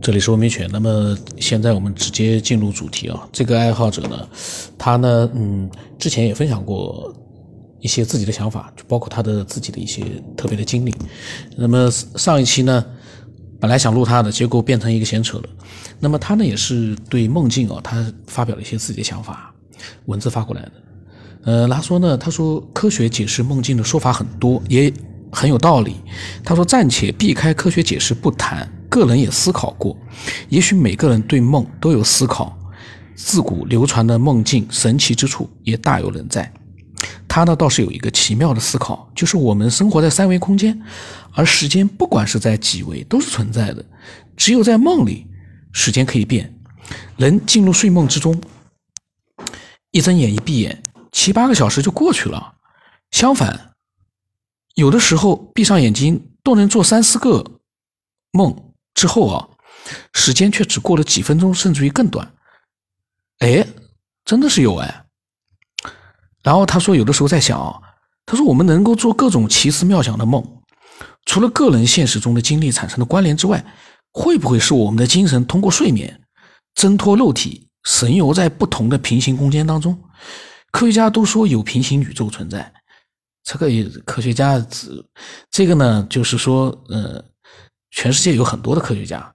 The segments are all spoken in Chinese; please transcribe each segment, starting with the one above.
这里是文明犬。那么现在我们直接进入主题啊。这个爱好者呢，他呢，嗯，之前也分享过一些自己的想法，就包括他的自己的一些特别的经历。那么上一期呢，本来想录他的，结果变成一个闲扯了。那么他呢，也是对梦境啊，他发表了一些自己的想法，文字发过来的。呃，他说呢，他说科学解释梦境的说法很多，也很有道理。他说暂且避开科学解释不谈。个人也思考过，也许每个人对梦都有思考，自古流传的梦境神奇之处也大有人在。他呢倒是有一个奇妙的思考，就是我们生活在三维空间，而时间不管是在几维都是存在的，只有在梦里，时间可以变。人进入睡梦之中，一睁眼一闭眼，七八个小时就过去了。相反，有的时候闭上眼睛都能做三四个梦。之后啊，时间却只过了几分钟，甚至于更短。哎，真的是有哎。然后他说，有的时候在想啊，他说我们能够做各种奇思妙想的梦，除了个人现实中的经历产生的关联之外，会不会是我们的精神通过睡眠挣脱肉体，神游在不同的平行空间当中？科学家都说有平行宇宙存在，这个也科学家这这个呢，就是说呃。全世界有很多的科学家，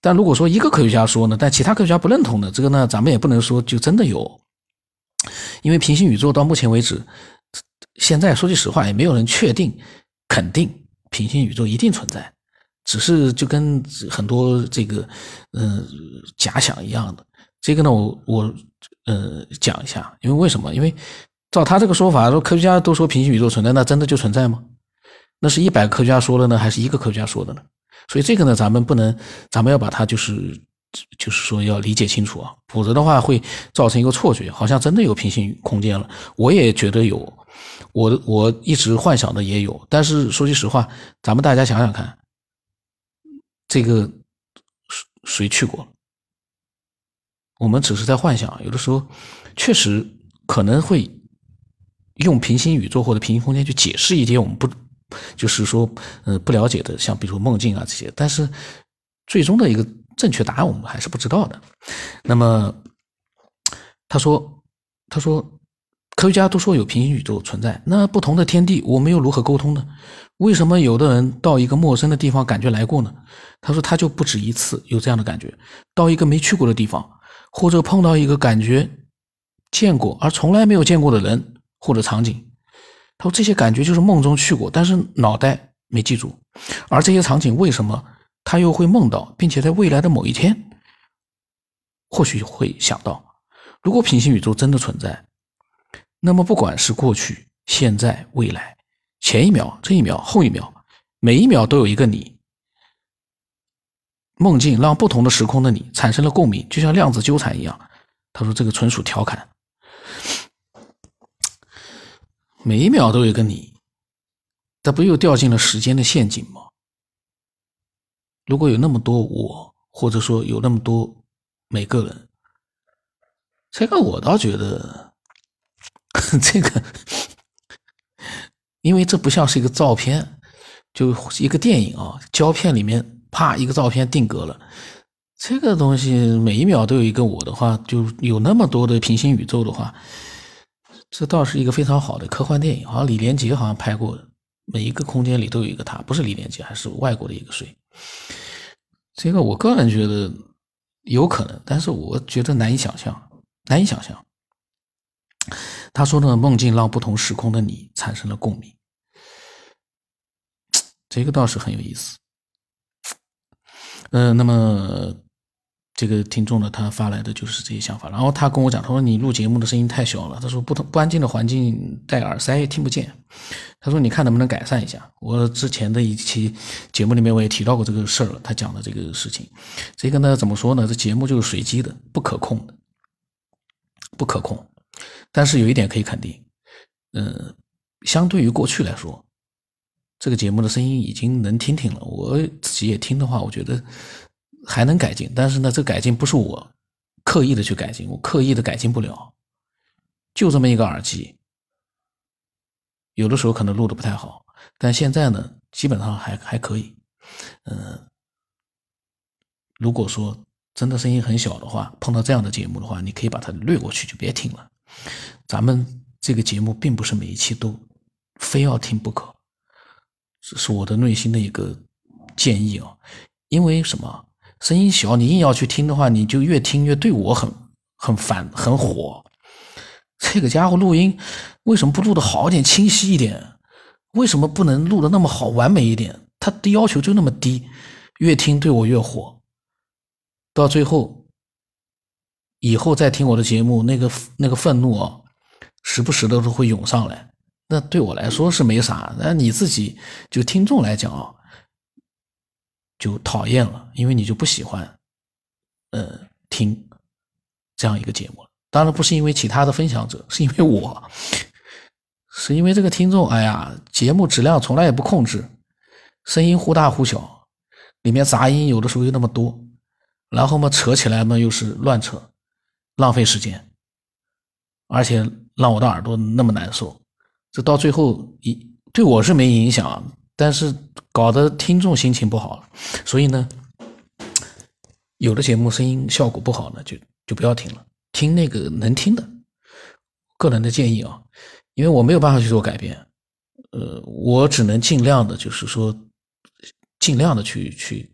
但如果说一个科学家说呢，但其他科学家不认同的，这个呢，咱们也不能说就真的有，因为平行宇宙到目前为止，现在说句实话，也没有人确定肯定平行宇宙一定存在，只是就跟很多这个嗯假想一样的。这个呢，我我呃讲一下，因为为什么？因为照他这个说法，说科学家都说平行宇宙存在，那真的就存在吗？那是一百个科学家说的呢，还是一个科学家说的呢？所以这个呢，咱们不能，咱们要把它就是，就是说要理解清楚啊，否则的话会造成一个错觉，好像真的有平行空间了。我也觉得有，我我一直幻想的也有。但是说句实话，咱们大家想想看，这个谁谁去过？我们只是在幻想，有的时候确实可能会用平行宇宙或者平行空间去解释一些我们不。就是说，呃，不了解的，像比如梦境啊这些，但是最终的一个正确答案我们还是不知道的。那么他说，他说，科学家都说有平行宇宙存在，那不同的天地，我们又如何沟通呢？为什么有的人到一个陌生的地方感觉来过呢？他说他就不止一次有这样的感觉，到一个没去过的地方，或者碰到一个感觉见过而从来没有见过的人或者场景。他说：“这些感觉就是梦中去过，但是脑袋没记住。而这些场景为什么他又会梦到，并且在未来的某一天，或许会想到，如果平行宇宙真的存在，那么不管是过去、现在、未来，前一秒、这一秒、后一秒，每一秒都有一个你。梦境让不同的时空的你产生了共鸣，就像量子纠缠一样。”他说：“这个纯属调侃。”每一秒都有个你，他不又掉进了时间的陷阱吗？如果有那么多我，或者说有那么多每个人，这个我倒觉得，这个，因为这不像是一个照片，就一个电影啊，胶片里面啪一个照片定格了，这个东西每一秒都有一个我的话，就有那么多的平行宇宙的话。这倒是一个非常好的科幻电影，好像李连杰好像拍过，每一个空间里都有一个他，不是李连杰，还是外国的一个谁？这个我个人觉得有可能，但是我觉得难以想象，难以想象。他说的梦境让不同时空的你产生了共鸣，这个倒是很有意思。嗯，那么。这个听众呢，他发来的就是这些想法，然后他跟我讲，他说你录节目的声音太小了，他说不同不安静的环境戴耳塞也听不见，他说你看能不能改善一下。我之前的一期节目里面我也提到过这个事儿了，他讲的这个事情，这个呢怎么说呢？这节目就是随机的，不可控的，不可控。但是有一点可以肯定，嗯，相对于过去来说，这个节目的声音已经能听听了。我自己也听的话，我觉得。还能改进，但是呢，这改进不是我刻意的去改进，我刻意的改进不了。就这么一个耳机，有的时候可能录的不太好，但现在呢，基本上还还可以。嗯，如果说真的声音很小的话，碰到这样的节目的话，你可以把它略过去，就别听了。咱们这个节目并不是每一期都非要听不可，这是我的内心的一个建议啊。因为什么？声音小，你硬要去听的话，你就越听越对我很很烦，很火。这个家伙录音为什么不录的好一点、清晰一点？为什么不能录的那么好、完美一点？他的要求就那么低，越听对我越火。到最后，以后再听我的节目，那个那个愤怒啊，时不时的都会涌上来。那对我来说是没啥，那你自己就听众来讲啊，就讨厌了，因为你就不喜欢，呃，听这样一个节目了。当然不是因为其他的分享者，是因为我，是因为这个听众，哎呀，节目质量从来也不控制，声音忽大忽小，里面杂音有的时候又那么多，然后嘛扯起来嘛又是乱扯，浪费时间，而且让我的耳朵那么难受，这到最后一对我是没影响，但是搞得听众心情不好了，所以呢，有的节目声音效果不好呢，就就不要听了。听那个能听的，个人的建议啊，因为我没有办法去做改变，呃，我只能尽量的，就是说，尽量的去去，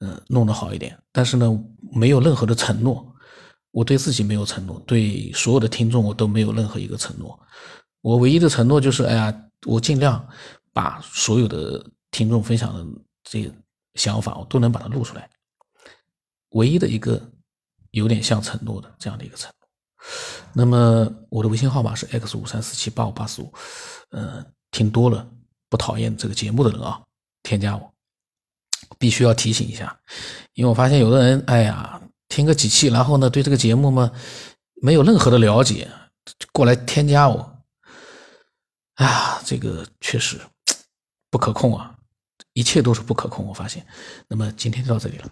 嗯，弄得好一点。但是呢，没有任何的承诺，我对自己没有承诺，对所有的听众我都没有任何一个承诺。我唯一的承诺就是，哎呀，我尽量把所有的听众分享的这想法，我都能把它录出来。唯一的一个。有点像承诺的这样的一个承诺。那么我的微信号码是 x 五三四七八五八四五，呃，听多了不讨厌这个节目的人啊，添加我。必须要提醒一下，因为我发现有的人，哎呀，听个几期，然后呢，对这个节目嘛，没有任何的了解，过来添加我。哎呀，这个确实不可控啊，一切都是不可控。我发现。那么今天就到这里了。